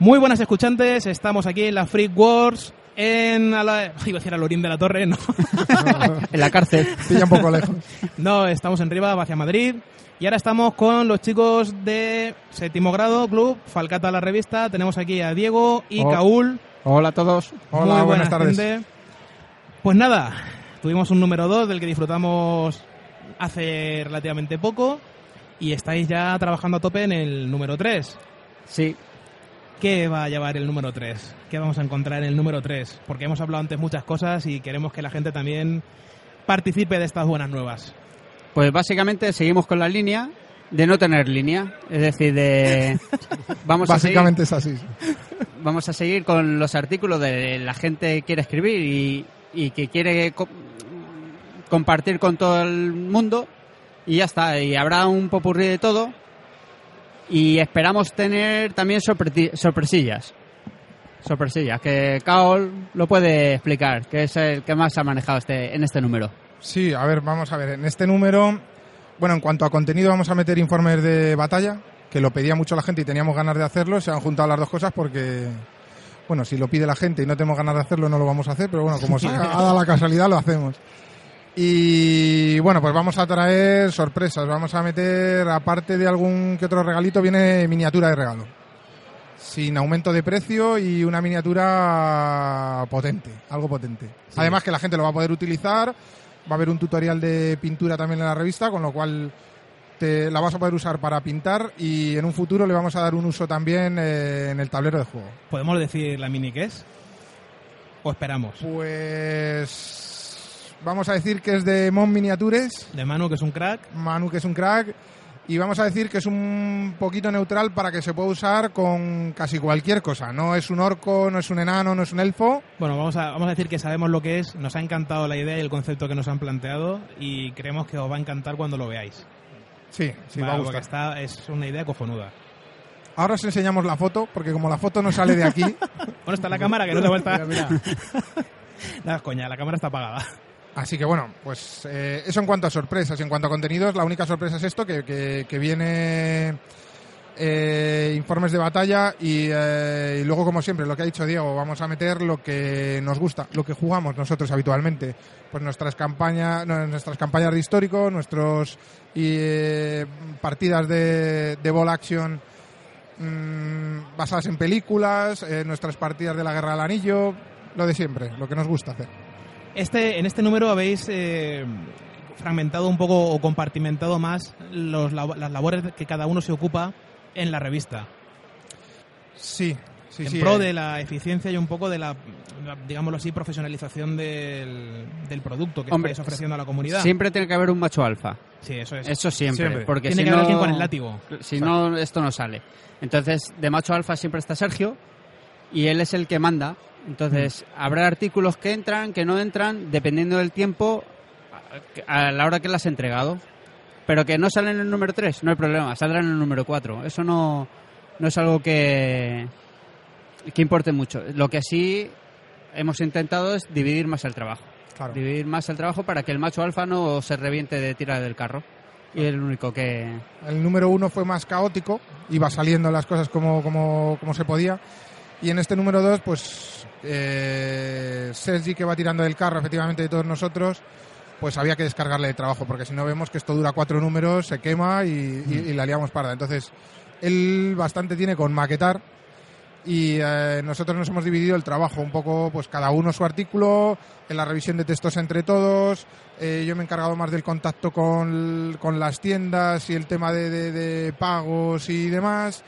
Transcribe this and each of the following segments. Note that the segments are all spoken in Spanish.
Muy buenas escuchantes, estamos aquí en la Freak Wars, en... A la, iba a decir al Orín de la Torre, no. en la cárcel. Pilla un poco lejos. No, estamos en Riva, hacia Madrid. Y ahora estamos con los chicos de séptimo grado, Club, Falcata la revista. Tenemos aquí a Diego y Oh. Caúl. Hola a todos. Hola, Muy buenas buena tardes. gente. Pues nada, tuvimos un número 2 del que disfrutamos hace relativamente poco. Y estáis ya trabajando a tope en el número 3. Sí, ¿Qué va a llevar el número 3? ¿Qué vamos a encontrar en el número 3? Porque hemos hablado antes muchas cosas y queremos que la gente también participe de estas buenas nuevas. pues básicamente seguimos con la línea de no tener línea. Es decir, de... Vamos a seguir Básicamente es así. vamos a seguir con los artículos de la gente que quiere escribir y, y que quiere co- compartir con todo el mundo y ya está. Y habrá un popurrí de todo y esperamos tener también sorpresillas. Sorpresillas, que Kaol lo puede explicar, que es el que más ha manejado este, en este número. Sí, a ver, vamos a ver. En este número, bueno, en cuanto a contenido, vamos a meter informes de batalla, que lo pedía mucho la gente y teníamos ganas de hacerlo. Se han juntado las dos cosas porque, bueno, si lo pide la gente y no tenemos ganas de hacerlo, no lo vamos a hacer, pero bueno, como se ha dado la casualidad, lo hacemos. Y bueno, pues vamos a traer sorpresas. Vamos a meter, aparte de algún que otro regalito, viene miniatura de regalo. Sin aumento de precio y una miniatura potente, algo potente. Además que la gente lo va a poder utilizar. Va a haber un tutorial de pintura también en la revista, con lo cual te la vas a poder usar para pintar y en un futuro le vamos a dar un uso también eh, en el tablero de juego. ¿Podemos decir la mini que es? ¿O esperamos? Pues vamos a decir que es de Mon Miniatures, De Manu, que es un crack. Manu que es un crack, y vamos a decir que es un poquito neutral para que se pueda usar con casi cualquier cosa. No es un orco, no es un enano, no es un elfo. Bueno, vamos a, vamos a decir que sabemos lo que es. Nos ha encantado la idea y el concepto que nos han planteado y creemos que os va a encantar cuando lo veáis. Sí, sí, va, Va, a gustar. está, es una idea cojonuda. Ahora os enseñamos la foto, porque como la foto no sale de aquí, Bueno, está la cámara que no se vuelta. Nada, es coña, la cámara está apagada. Así que bueno, pues eh, eso en cuanto a sorpresas. En cuanto a contenidos, la única sorpresa es esto, que, que, viene eh, informes de batalla y, eh, y luego, como siempre, lo que ha dicho Diego, vamos a meter lo que nos gusta, lo que jugamos nosotros habitualmente. Pues nuestras campañas, nuestras campañas de histórico, nuestros eh, partidas de, de ball action mm, basadas en películas, eh, nuestras partidas de la Guerra del Anillo, lo de siempre, lo que nos gusta hacer. Este, en este número habéis eh, fragmentado un poco o compartimentado más los, las labores que cada uno se ocupa en la revista. Sí, sí, en sí. pro eh, de la eficiencia y un poco de la, digámoslo así, profesionalización del, del producto que Hombre, estáis ofreciendo a la comunidad. Siempre tiene que haber un macho alfa. Sí, eso es. Eso siempre, Siempre. porque Tiene si que no, haber alguien con el látigo. Si no, esto no sale. Entonces, de macho alfa siempre está Sergio y él es el que manda. Entonces, habrá artículos que entran, que no entran, dependiendo del tiempo a la hora que las has entregado. Pero que no salen en el número 3, no hay problema, saldrán en el número 4. Eso no, no es algo que, que importe mucho. Lo que sí hemos intentado es dividir más el trabajo. claro. Dividir más el trabajo para que el macho alfa no se reviente de tirar del carro. Y el único que, El número uno fue más caótico, iba saliendo las cosas como, como, como se podía. Y en este número dos, pues eh, Sergi, que va tirando del carro efectivamente de todos nosotros, pues había que descargarle de trabajo, porque si no vemos que esto dura cuatro números, se quema y, y- y la liamos parda. Entonces, él bastante tiene con maquetar y eh, nosotros nos hemos dividido el trabajo un poco, pues cada uno su artículo, en la revisión de textos entre todos. eh, yo me he encargado más del contacto con, con las tiendas y el tema de, de- de pagos y demás.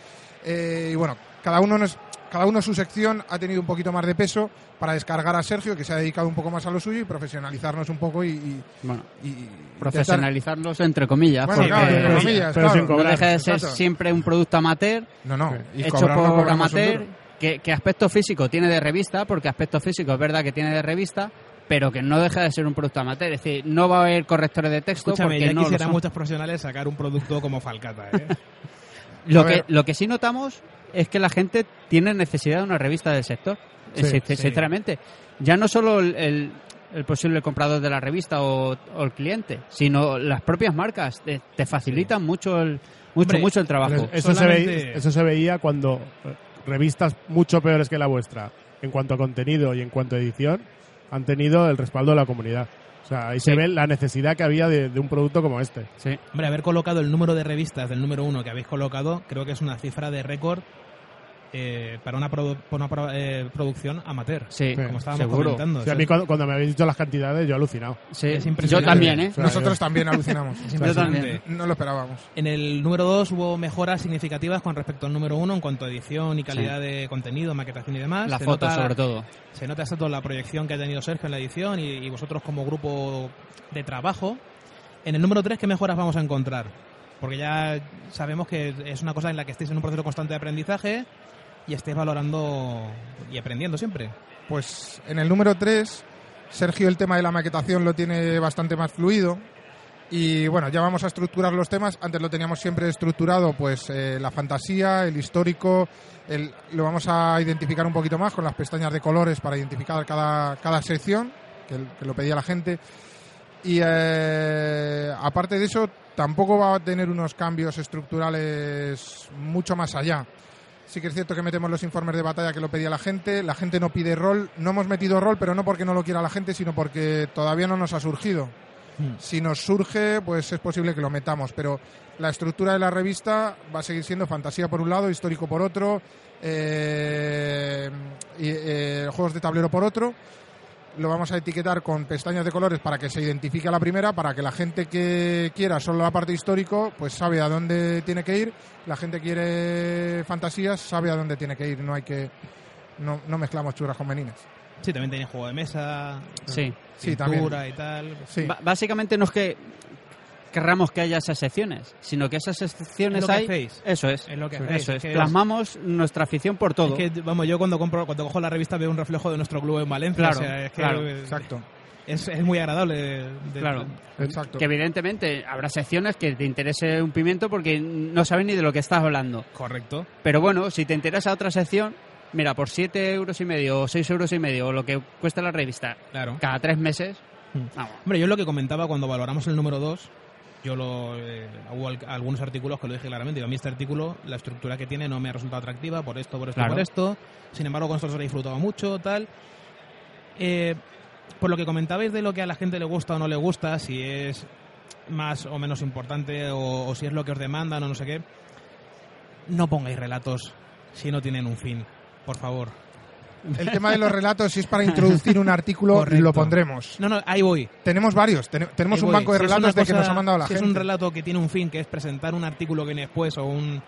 Eh, y bueno, cada uno nos, cada uno su sección ha tenido un poquito más de peso para descargar a Sergio, que se ha dedicado un poco más a lo suyo y profesionalizarnos un poco y, y- bueno, y intentar- profesionalizarlos entre comillas. Bueno, porque claro, entre pero- comillas, pero claro. sin no deja de ser Exacto. siempre un producto amateur, No, no. Y hecho por amateur, que, que aspecto físico tiene de revista, porque aspecto físico es verdad que tiene de revista, pero que no deja de ser un producto amateur. Es decir, no va a haber correctores de texto Escúchame, porque ya no quisieran son. muchos profesionales sacar un producto como Falcata, ¿eh? Lo A que, ver. lo que sí notamos es que la gente tiene necesidad de una revista del sector, Sí, sí. sinceramente. Ya no solo el, el- el posible comprador de la revista o, o el cliente, sino las propias marcas te, te facilitan mucho el mucho Hombre, mucho el trabajo. Eso, se veía, eso se veía cuando, eh, revistas mucho peores que la vuestra, en cuanto a contenido y en cuanto a edición, han tenido el respaldo de la comunidad. O sea, ahí se ve la necesidad que había de, de un producto como este. Sí. Hombre, haber colocado el número de revistas del número uno que habéis colocado, creo que es una cifra de récord eh, para una, produ- para una pro- eh, producción amateur. Sí, Como estábamos seguro. comentando. O sea, a mí cuando, cuando me habéis dicho las cantidades, yo he alucinado. Sí, Es yo impresionante. también, ¿eh? O sea, Nosotros yo- también alucinamos. es Yo impresionante. también. No lo esperábamos. En el número 2 hubo mejoras significativas con respecto al número 1 en cuanto a edición y calidad de contenido, maquetación y demás. La Se foto, nota- sobre todo. Se nota exacto la proyección que ha tenido Sergio en la edición y, y vosotros como grupo de trabajo. En el número 3, ¿qué mejoras vamos a encontrar? Porque ya sabemos que es una cosa en la que estáis en un proceso constante de aprendizaje y estáis valorando y aprendiendo siempre. Pues en el número 3, Sergio el tema de la maquetación lo tiene bastante más fluido. Y bueno, ya vamos a estructurar los temas. Antes lo teníamos siempre estructurado, pues eh, la fantasía, el histórico, el- lo vamos a identificar un poquito más con las pestañas de colores para identificar cada, cada sección, que, que lo pedía la gente. Y eh, aparte de eso, tampoco va a tener unos cambios estructurales mucho más allá. Sí que es cierto que metemos los informes de batalla que lo pedía la gente. La gente no pide rol. No hemos metido rol, pero no porque no lo quiera la gente, sino porque todavía no nos ha surgido. Hmm. Si nos surge, pues es posible que lo metamos. Pero la estructura de la revista va a seguir siendo fantasía por un lado, histórico por otro, eh, y, eh, juegos de tablero por otro. Lo vamos a etiquetar con pestañas de colores para que se identifique a la primera, para que la gente que quiera solo la parte histórico, pues sabe a dónde tiene que ir. La gente que quiere fantasías, sabe a dónde tiene que ir. No hay que. No, no mezclamos churras con meninas. Sí, también tenéis juego de mesa, Sí. Sí, pintura y tal. Sí. Básicamente no es que querramos que haya esas secciones, sino que esas secciones hay. hacéis. Eso es. Es lo que Eso hacéis, es. es que Plasmamos nuestra afición por todo. Es que, vamos, yo cuando compro, cuando cojo la revista veo un reflejo de nuestro club en Valencia. Claro, o sea, es que claro, Exacto. Es, es muy agradable. de- de- Claro. Exacto. Que evidentemente habrá secciones que te interese un pimiento porque no sabes ni de lo que estás hablando. Correcto. Pero bueno, si te interesa otra sección, mira, por 7 euros y medio o 6 euros y medio o lo que cuesta la revista, Claro. cada tres meses, Mm. vamos. Hombre, yo lo que comentaba cuando valoramos el número 2, yo lo, eh, hubo al- algunos artículos que lo dije claramente. Digo, a mí este artículo, la estructura que tiene no me ha resultado atractiva por esto, por esto, Claro. por esto. Sin embargo, con esto he disfrutado mucho, tal. Eh, por lo que comentabais de lo que a la gente le gusta o no le gusta, si es más o menos importante o, o si es lo que os demandan o no sé qué, no pongáis relatos si no tienen un fin, por favor. El tema de los relatos, si es para introducir un artículo, Correcto. lo pondremos. No, no, ahí voy. Tenemos varios. ten- tenemos Ahí un voy. banco de Si relatos de que nos ha mandado la si gente. es un relato que tiene un fin, que es presentar un artículo que viene después o un,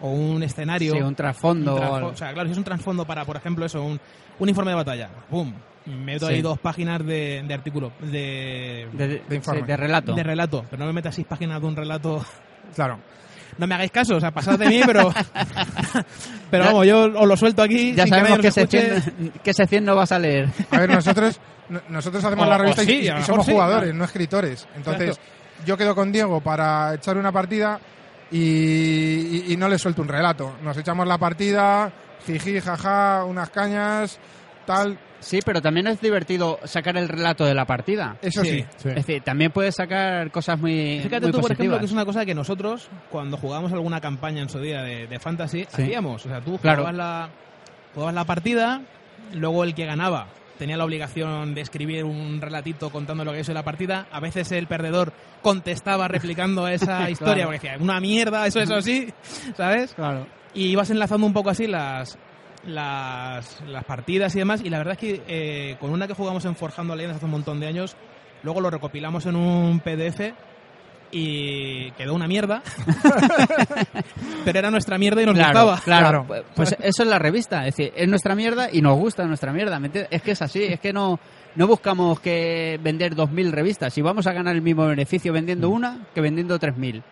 o un escenario. Sí, un trasfondo. o sea, claro, si es un trasfondo para, por ejemplo, eso, un, un informe de batalla. ¡Pum! Meto Sí. ahí dos páginas de, de artículo, de, de, de- de informe. sí, de relato. de relato. Pero no me metas seis páginas de un relato. Claro. No me hagáis caso, o sea, pasad de mí, pero. pero vamos, yo os lo suelto aquí. ya sin que sabemos que escuche. sección, qué sección no vas a leer. A ver, nosotros, no- nosotros hacemos O- la revista y- sí, somos sí, jugadores, claro. no escritores. Entonces, yo quedo con Diego para echar una partida y, y- y no le suelto un relato. Nos echamos la partida, jiji, jaja, unas cañas, tal. Sí, pero también es divertido sacar el relato de la partida. Eso Sí. sí. Sí. Es decir, también puedes sacar cosas muy, Fíjate muy tú, por ejemplo, que es una cosa que nosotros, cuando jugábamos alguna campaña en su día de, de Fantasy, Sí. hacíamos. O sea, tú Claro. jugabas, la, jugabas la partida, luego el que ganaba tenía la obligación de escribir un relatito contando lo que hizo en la partida. A veces el perdedor contestaba replicando esa historia, porque decía, una mierda, eso, eso sí, ¿sabes? Claro. Y ibas enlazando un poco así las, las, las partidas y demás. Y la verdad es que eh, con una que jugamos en Forjando Leyendas hace un montón de años, luego lo recopilamos en un PDF y quedó una mierda. Pero era nuestra mierda y nos Claro, gustaba. claro. Claro. Pues eso es la revista. Es decir, es nuestra mierda y nos gusta nuestra mierda. ¿me entiendes? Es que es así. Es que no, no buscamos que vender 2.000 revistas. Y vamos a ganar el mismo beneficio vendiendo Mm. una que vendiendo 3.000.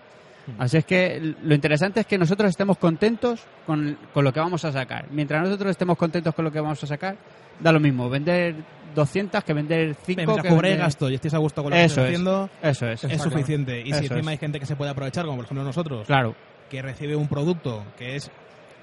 Así es que lo interesante es que nosotros estemos contentos con, con lo que vamos a sacar. Mientras nosotros estemos contentos con lo que vamos a sacar, da lo mismo. Vender 200 que vender 5. Mientras que cobréis vender- gasto y estéis a gusto con lo que Eso estáis es. haciendo, Eso es. es suficiente. Y si Eso encima es. hay gente que se puede aprovechar, como por ejemplo nosotros, Claro. que recibe un producto que es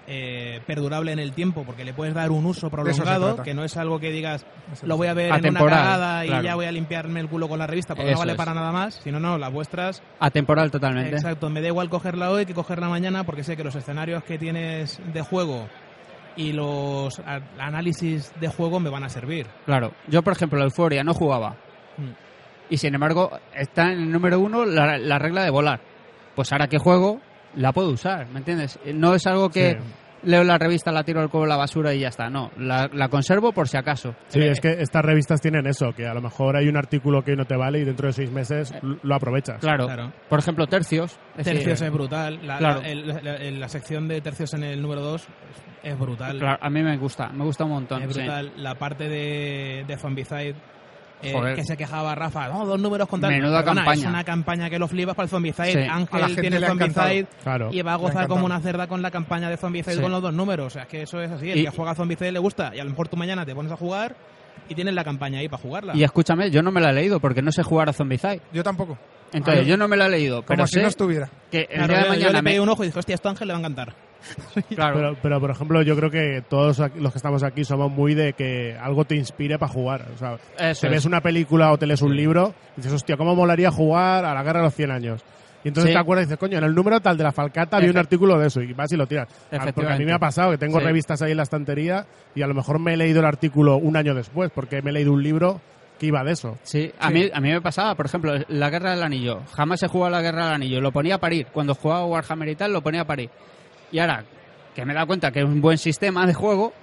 eh, perdurable en el tiempo, porque le puedes dar un uso prolongado, que no es algo que digas, lo voy a ver en una Atemporal, cagada y claro. ya voy a limpiarme el culo con la revista, porque Eso no vale es. para nada más, sino no, las vuestras Atemporal totalmente. Exacto, me da igual cogerla hoy que cogerla mañana porque sé que los escenarios que tienes de juego y los análisis de juego me van a servir. Claro. Yo, por ejemplo, la Euforia no jugaba. Mm. Y sin embargo, está en el número uno la, la regla de volar. Pues ahora que juego, la puedo usar, ¿me entiendes? No es algo que Sí. leo la revista, la tiro al cubo de la basura y ya está. No, la, la conservo por si acaso. Sí, es que estas revistas tienen eso, que a lo mejor hay un artículo que no te vale y dentro de seis meses l- lo aprovechas. Claro. Claro. Por ejemplo, tercios. Es decir, Tercios es brutal. La, Claro. la- el- la- el- la sección de tercios en el número 2 es brutal. claro, a mí me gusta, me gusta un montón. Es sí. brutal. La parte de, de Zombicide. Eh, que se quejaba Rafa, no, dos números con tal. Menuda Perdona, campaña. Es una campaña que lo flipas para el Zombicide. Sí. Ángel tiene. Zombicide Claro. y va a gozar como una cerda con la campaña de Zombicide Sí. con los dos números. O sea, es que eso es así. El Y- que juega Zombicide le gusta y a lo mejor tú mañana te pones a jugar y tienes la campaña ahí para jugarla. Y escúchame, yo no me la he leído porque no sé jugar a Zombicide. Yo tampoco. Entonces, yo no me la he leído, Como si no estuviera. que el Claro, día de yo- yo mañana le me... pegué un ojo y dije, hostia, esto a Ángel le va a encantar. Claro. Pero, pero, por ejemplo, yo creo que todos los que estamos aquí somos muy de que algo te inspire para jugar. O sea, Eso te es. ves una película o te lees un libro y dices, hostia, ¿cómo molaría jugar a la guerra de los 100 años? Y entonces Sí. te acuerdas y dices, coño, en el número tal de la Falcata había un artículo de eso y vas y lo tiras. Porque a mí me ha pasado que tengo Sí. revistas ahí en la estantería y a lo mejor me he leído el artículo un año después porque me he leído un libro que iba de eso. Sí, a, Mí, a mí me pasaba, por ejemplo, la Guerra del Anillo. Jamás he jugado a la Guerra del Anillo. Lo ponía a parir. Cuando jugaba Warhammer y tal, lo ponía a parir. Y ahora que me he dado cuenta que es un buen sistema de juego,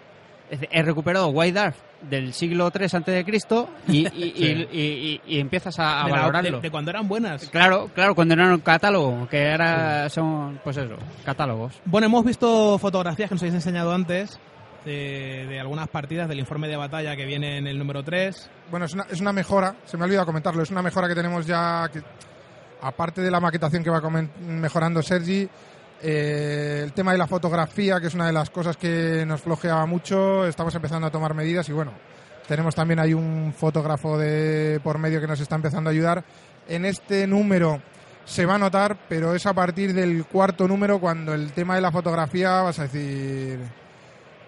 he recuperado White Dwarf del siglo III antes de Cristo y, y, y- y- y- y empiezas a, a de, la- valorarlo. de- de cuando eran buenas. Claro, claro, cuando era un catálogo, que era, son, pues eso, catálogos. Bueno, hemos visto fotografías que nos habéis enseñado antes de, de algunas partidas del informe de batalla que viene en el número 3. Bueno, es una, es una mejora, se me ha olvidado comentarlo, es una mejora que tenemos ya, que, aparte de la maquetación que va mejorando Sergi, eh, el tema de la fotografía, que es una de las cosas que nos flojeaba mucho, estamos empezando a tomar medidas y bueno, tenemos también ahí un fotógrafo de por medio que nos está empezando a ayudar. En este número se va a notar, pero es a partir del cuarto número cuando el tema de la fotografía vas a decir,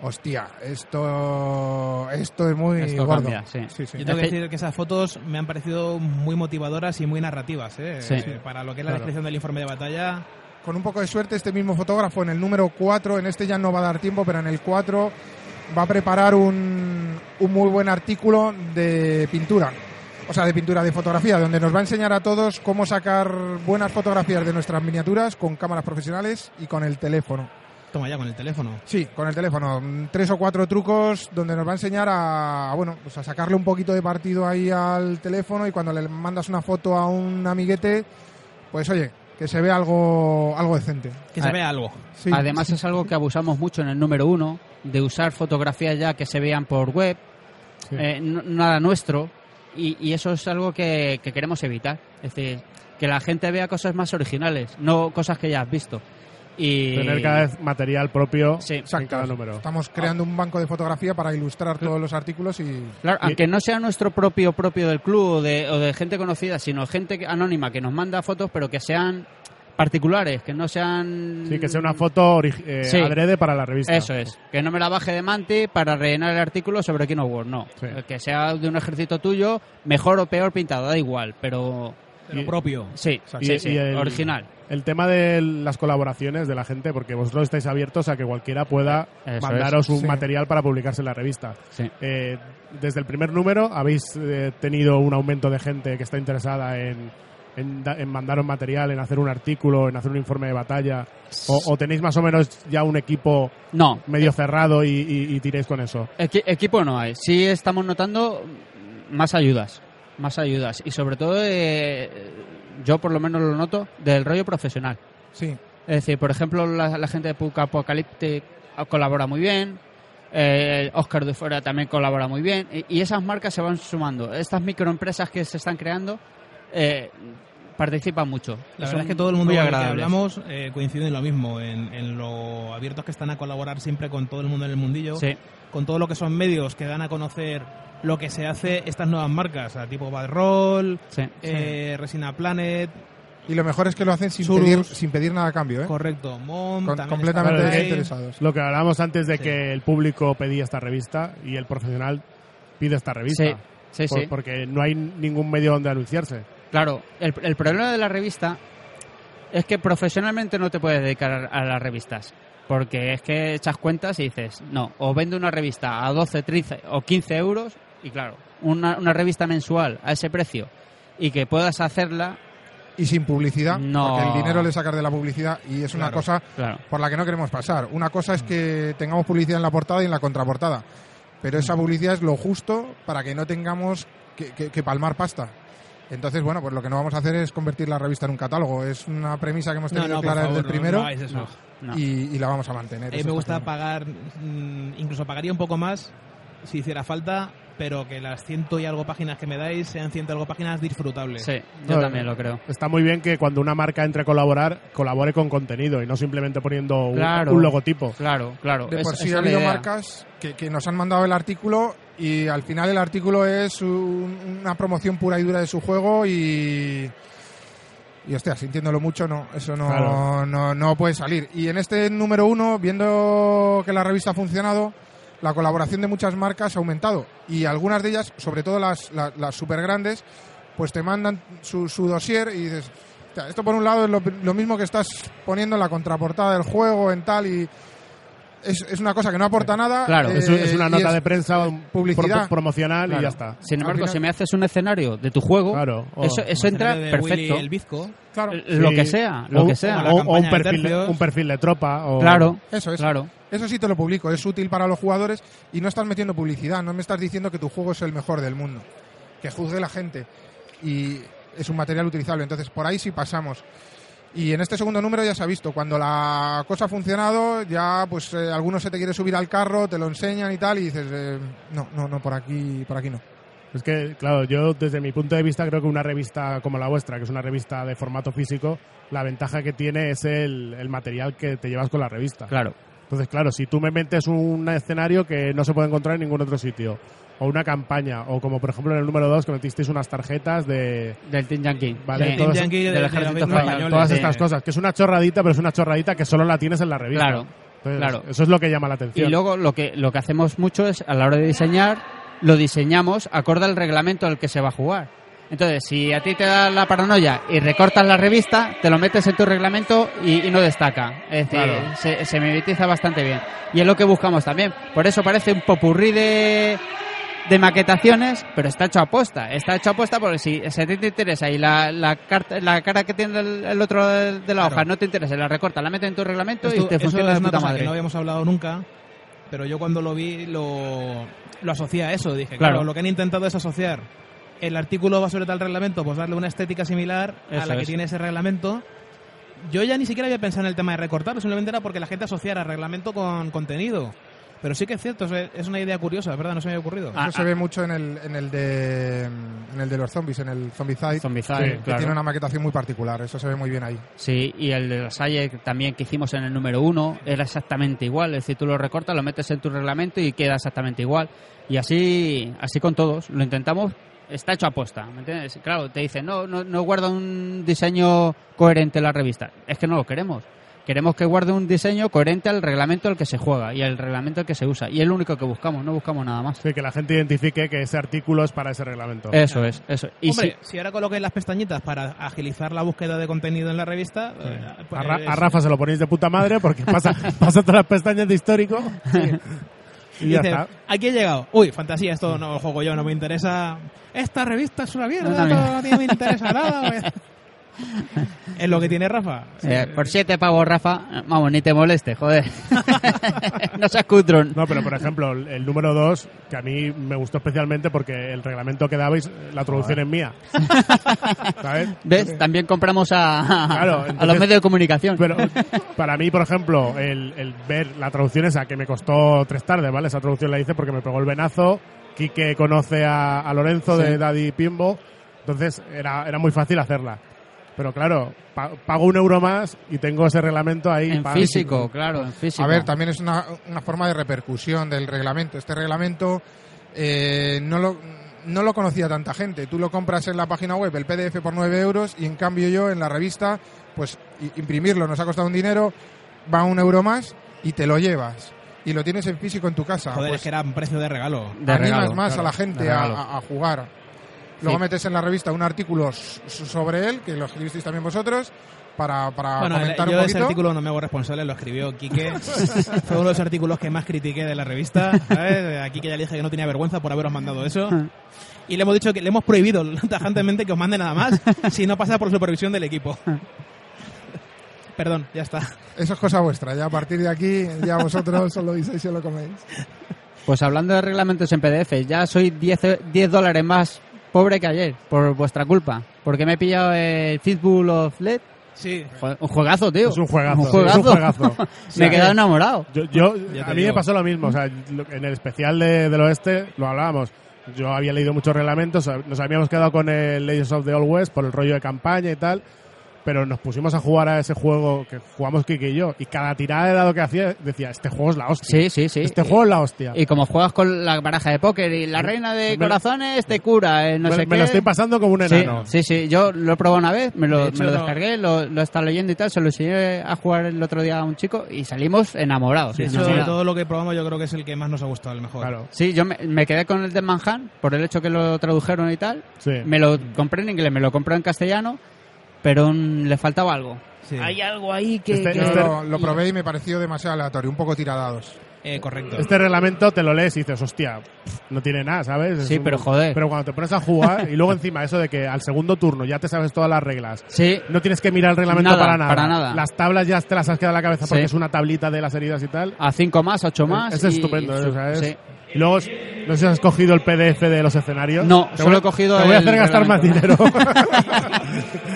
hostia, esto, esto es muy Esto gordo. cambia, sí. Sí, sí. Yo tengo que decir que esas fotos me han parecido muy motivadoras y muy narrativas. ¿eh? Sí. Eh, Para lo que es la Claro. descripción del informe de batalla. Con un poco de suerte, este mismo fotógrafo en el número 4, en este ya no va a dar tiempo, pero en el 4 va a preparar un, un muy buen artículo de pintura. O sea, de pintura, de fotografía, donde nos va a enseñar a todos cómo sacar buenas fotografías de nuestras miniaturas con cámaras profesionales y con el teléfono. Toma ya con el teléfono. Sí, con el teléfono. Tres o cuatro trucos donde nos va a enseñar a, bueno, pues a sacarle un poquito de partido ahí al teléfono y cuando le mandas una foto a un amiguete, pues oye, que se vea algo, algo decente. Que se vea algo. Sí. Además es algo que abusamos mucho en el número uno, de usar fotografías ya que se vean por web, Sí. eh, nada nuestro, y, y eso es algo que, que queremos evitar. Es decir, que la gente vea cosas más originales, no cosas que ya has visto. Y Tener cada vez material propio Sí. en Exacto. cada número. Estamos creando un banco de fotografía para ilustrar todos los artículos y Claro, Y- aunque no sea nuestro propio propio del club o de, o de gente conocida, sino gente que- anónima que nos manda fotos, pero que sean particulares, que no sean... Sí, que sea una foto eh, Sí. adrede para la revista. Eso es, que no me la baje de Manti para rellenar el artículo sobre King of War, no. Sí. Que sea de un ejército tuyo, mejor o peor pintado, da igual, pero De lo Y- propio. sí, Y- sí, sí, el- original. El tema de las colaboraciones de la gente, porque vosotros estáis abiertos a que cualquiera pueda Eso mandaros un Sí. material para publicarse en la revista. Sí. Eh, desde el primer número habéis eh, tenido un aumento de gente que está interesada en, en, da- en mandaros material, en hacer un artículo, en hacer un informe de batalla, o, o tenéis más o menos ya un equipo No, medio cerrado y, y- y tiréis con eso. equi- equipo no hay. Sí estamos notando más ayudas, más ayudas. Y sobre todo, eh, yo por lo menos lo noto, del rollo profesional. sí. Es decir, por ejemplo, la, la gente de Puka Apocalyptic colabora muy bien. eh, Oscar de Fuera también colabora muy bien. Y, y esas marcas se van sumando. Estas microempresas que se están creando eh, participan mucho. La verdad es que todo el mundo muy con el que hablamos eh, coincide en lo mismo, en, en lo abiertos que están a colaborar siempre con todo el mundo en el mundillo, Sí, con todo lo que son medios que dan a conocer lo que se hace estas nuevas marcas, tipo Bad Roll, sí. eh, Resina Planet, Y lo mejor es que lo hacen sin, Surus. pedir, sin pedir nada a cambio, ¿eh? correcto, Mom, Con- completamente desinteresados. Lo que hablábamos antes de Sí. que el público pedía esta revista y el profesional pide esta revista. Sí, sí, Por- sí. Porque no hay ningún medio donde anunciarse. Claro, el, el problema de la revista es que profesionalmente no te puedes dedicar a, a las revistas. Porque es que echas cuentas y dices, no, o vendo una revista a 12, 13 o 15 euros, y claro, una, una revista mensual a ese precio, y que puedas hacerla, Y sin publicidad, No. porque el dinero le sacas de la publicidad y es una cosa claro. por la que no queremos pasar. Una cosa es que tengamos publicidad en la portada y en la contraportada, pero esa publicidad es lo justo para que no tengamos que, que- que palmar pasta. Entonces, bueno, pues lo que no vamos a hacer es convertir la revista en un catálogo. Es una premisa que hemos tenido no, clara favor, desde el primero no hagáis eso. No, no. Y, y la vamos a mantener. A mí Eso me gusta pagar, mm, incluso pagaría un poco más si hiciera falta, pero que las ciento y algo páginas que me dais sean ciento y algo páginas disfrutables. Sí, yo No, también lo creo. Está muy bien que cuando una marca entre a colaborar, colabore con contenido y no simplemente poniendo un, Claro. un logotipo. Claro, claro. De Es- por sí ha habido idea. marcas que, que nos han mandado el artículo y al final el artículo es un- una promoción pura y dura de su juego y... Y hostia, sintiéndolo mucho, no, eso no, Claro. no, no puede salir. Y en este número uno, viendo que la revista ha funcionado, la colaboración de muchas marcas ha aumentado. Y algunas de ellas, sobre todo las, las, las super grandes, pues te mandan su, su dossier y dices, "Hostia, esto por un lado es lo, lo mismo que estás poniendo en la contraportada del juego, en tal, y es, es una cosa que no aporta nada. Claro. eh, Es, un- es una y nota es de prensa un- publicidad. pro- promocional Claro. y ya está. Sin embargo, Al final- si me haces un escenario de tu juego, Claro. O- eso, eso entra de perfecto. Willy el bizco. Claro, Lo Sí. que sea, lo o, que sea. O, o campaña un, de perfil, tercios. un perfil de tropa. O, Claro, eso es. claro. Eso sí te lo publico, es útil para los jugadores y no estás metiendo publicidad, no me estás diciendo que tu juego es el mejor del mundo, que juzgue la gente y es un material utilizable, entonces por ahí sí pasamos. Y en este segundo número ya se ha visto, cuando la cosa ha funcionado, ya pues eh, alguno se te quiere subir al carro, te lo enseñan y tal, y dices, eh, no, no, no, por aquí, por aquí no. Es que, claro, yo desde mi punto de vista creo que una revista como la vuestra, que es una revista de formato físico, la ventaja que tiene es el, el material que te llevas con la revista. Claro. Entonces, claro, si tú me metes un escenario que no se puede encontrar en ningún otro sitio, o una campaña, o como por ejemplo en el número 2 que metisteis unas tarjetas de Del Team Yankee. Vale, Sí. todo Team Yankee de- del de ejército español. todas Sí. estas cosas, que es una chorradita, pero es una chorradita que solo la tienes en la revista. Claro, Entonces, claro. Eso es lo que llama la Y atención. luego lo que, lo que hacemos mucho es, a la hora de diseñar, lo diseñamos acorde al reglamento al que se va a jugar. Entonces, si a ti te da la paranoia y recortas la revista, te lo metes en tu reglamento y, y no destaca. Es decir, Claro. se, se mimetiza bastante bien. Y es lo que buscamos también. Por eso parece un popurrí de, de maquetaciones, pero está hecho a posta. Está hecho a posta porque si, ti te interesa y la, la, carta, la cara que tiene el, el otro de, de la Claro. hoja no te interesa, la recorta, la metes en tu reglamento Esto- y te funciona es una puta cosa madre. que no habíamos hablado nunca, pero yo cuando lo vi lo, lo asocié a eso. Dije, Claro. claro. lo que han intentado es asociar el artículo va sobre tal reglamento, pues darle una estética similar a la que tiene ese reglamento. Yo ya ni siquiera había pensado en el tema de recortarlo, simplemente era porque la gente asociara reglamento con contenido. Pero sí que es cierto, es- una idea curiosa, es ¿verdad? No se me había ocurrido. Ah, Eso se ve mucho en el, en el de en el de los zombies, en el Zombicide, Zombicide, Sí, que claro. tiene una maquetación muy particular, eso se ve muy bien ahí. Sí, y el de la Salle también que hicimos en el número uno era exactamente igual. Es decir, tú lo recortas, lo metes en tu reglamento y queda exactamente igual. Y así, así con todos. Lo intentamos, está hecho a posta. ¿me entiendes? Claro, te dicen, no, no, no guarda un diseño coherente la revista. Es que no lo queremos. Queremos que guarde un diseño coherente al reglamento al que se juega y al reglamento al que se usa. Y es lo único que buscamos, no buscamos nada más. Sí, que la gente identifique que ese artículo es para ese reglamento. Eso es, eso. Y Hombre, si- si ahora coloquéis las pestañitas para agilizar la búsqueda de contenido en la revista, eh, pues, A, Ra- es- a Rafa se lo ponéis de puta madre porque pasa, pasa todas las pestañas de histórico y ya dice, está. aquí he llegado. Uy, fantasía, esto no lo juego yo, no me interesa. Esta revista es una mierda, esto no me interesa nada. es lo que tiene Rafa. eh, por siete pavos, Rafa, vamos, ni te moleste, joder. no seas cutrón. No, pero por ejemplo, el, número 2, que a mí me gustó especialmente porque el reglamento que dabais, la traducción es mía. ¿Sabes? ¿Ves? También compramos a, Claro, a los medios de comunicación. Pero para mí, por ejemplo, el, el ver la traducción esa que me costó tres tardes, ¿vale? Esa traducción la hice porque me pegó el venazo. Quique conoce a, a Lorenzo de. Daddy Pimbo, entonces era, era muy fácil hacerla. Pero claro, pa- pago un euro más y tengo ese reglamento ahí. en físico, claro, en físico. A ver, también es una, una forma de repercusión del reglamento. Este reglamento eh, no, lo, no lo conocía tanta gente. Tú lo compras en la página web, el PDF por 9 euros, y en cambio yo en la revista, pues imprimirlo nos ha costado un dinero, va un euro más y te lo llevas. Y lo tienes en físico en tu casa. Joder, Pues es que era un precio de regalo. De animas regalo, más claro, a la gente a jugar. Luego Sí. metes en la revista un artículo s- sobre él, que lo escribisteis también vosotros, para, para Bueno, comentar yo un de ese poquito. artículo no me hago responsable, lo escribió Quique. Fue uno de los artículos que más critiqué de la revista. ¿sabes? A Quique ya le dije que no tenía vergüenza por haberos mandado eso. Y le hemos dicho que le hemos prohibido tajantemente que os mande nada más si no pasa por supervisión del equipo. Perdón, ya está. Eso es cosa vuestra. Ya a partir de aquí, ya vosotros os lo dices y os lo coméis. Pues hablando de reglamentos en PDF, ya soy 10, 10 dólares más pobre que ayer, por vuestra culpa. Porque me he pillado el Fistball of LED. Sí, Un juegazo, tío. Es un juegazo, Un juegazo. es un juegazo. me he quedado enamorado. Yo, a mí digo. me pasó lo mismo. O sea, en el especial de- del oeste lo hablábamos. Yo había leído muchos reglamentos. Nos habíamos quedado con el Legends of the Old West por el rollo de campaña y tal. Pero nos pusimos a jugar a ese juego que jugamos Kike y yo. Y cada tirada de dado que hacía decía, este juego es la hostia. Sí, sí, sí. Este juego es la hostia. Y como juegas con la baraja de póker y la reina de Me- corazones te cura, eh, no me, sé me qué. lo estoy pasando como un Sí, enano. sí, sí, yo lo he probado una vez, me lo, De hecho, me lo descargué, lo, lo he estado leyendo y tal, se lo enseñé a jugar el otro día a un chico y salimos enamorados. de enamorados. todo lo que probamos yo creo que es el que más nos ha gustado, el mejor. Claro. Sí, yo me, me quedé con el de Manhattan por el hecho que lo tradujeron y tal. Sí. Me lo compré en inglés, me lo compré en castellano, pero mm, le faltaba algo. Sí. Hay algo ahí que... Este- que- Yo este- lo, lo probé y me pareció demasiado aleatorio, un poco tiradados. Eh, correcto. Este reglamento te lo lees y dices, hostia, no tiene nada, ¿sabes? Es Sí, pero joder. Pero cuando te pones a jugar y luego encima eso de que al segundo turno ya te sabes todas las reglas. Sí, No tienes que mirar el reglamento Nada, para nada. para nada. Las tablas ya te las has quedado en la cabeza porque es una tablita de las heridas y tal. a cinco más, ocho más. Es y- estupendo, ¿eh? O sea, es- sí. Y luego, no sé si has cogido el PDF de los escenarios. No, Te solo voy- he cogido Te voy a hacer gastar más dinero.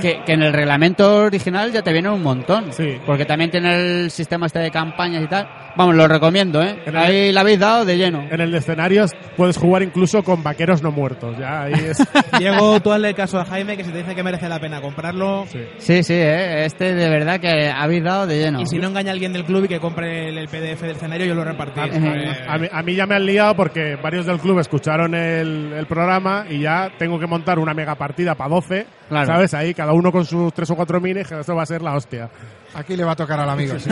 Que, que en el reglamento original ya te viene un montón. Sí. Porque también tiene el sistema este de campañas y tal. Vamos, lo recomiendo, ¿eh? El- Ahí la habéis dado de lleno. en el de escenarios puedes jugar incluso con vaqueros no muertos. Ya ahí es. Diego, tú hazle caso a Jaime que si te dice que merece la pena comprarlo. Sí. Sí, sí, ¿eh? Este de verdad que habéis dado de lleno. Y si no engaña a alguien del club y que compre el, el PDF del escenario, yo lo repartí. Eh, A mí, a mí ya me han liado porque varios del club escucharon el, el programa y ya tengo que montar una mega partida para 12, Claro. ¿sabes? Ahí cada uno con sus tres o cuatro minis, que eso va a ser la hostia. Aquí le va a tocar al amigo, sí.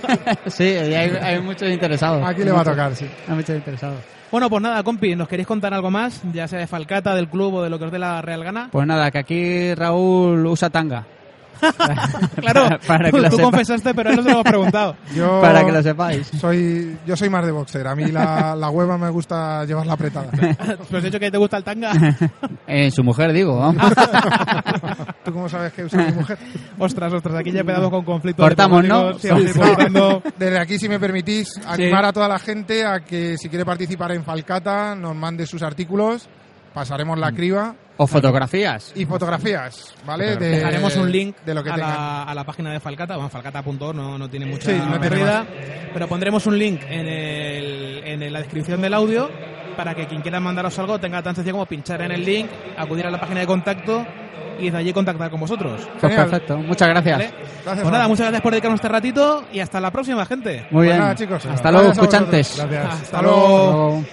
sí, hay muchos interesados. Aquí le va a tocar, sí. Hay muchos interesados. Bueno, pues nada, compi, ¿nos queréis contar algo más? Ya sea de Falcata, del club o de lo que os dé la real gana. Pues nada, que aquí Raúl usa tanga. Claro, para, que tú, lo tú confesaste, pero él no se lo hemos preguntado. Yo Para que lo sepáis. soy, yo soy más de boxer. A mí la, la hueva me gusta llevarla apretada. Pues has dicho que te gusta el tanga. En su mujer, digo. vamos. ¿Tú cómo sabes que usa mi mujer? Ostras, ostras, aquí ya empezamos con conflictos. Cortamos, ¿no? sí, cortando. Desde aquí, si me permitís, animar a toda la gente a que si quiere participar en Falcata nos mande sus artículos, pasaremos la criba O fotografías. y fotografías, ¿vale? De- Dejaremos un link de lo que a, la, a la página de Falcata, bueno, falcata.org no, no tiene mucha Sí, no tiene pérdida, pero pondremos un link en, el, en la descripción del audio para que quien quiera mandaros algo tenga tan sencillo como pinchar en el link, acudir a la página de contacto y desde allí contactar con vosotros. Pues Genial. perfecto. Muchas gracias. ¿vale? Gracias, Pues nada, muchas gracias por dedicarnos este ratito y hasta la próxima, gente. Muy Pues bien. nada, chicos. Hasta luego, escuchantes. Gracias. Hasta luego. Hasta luego.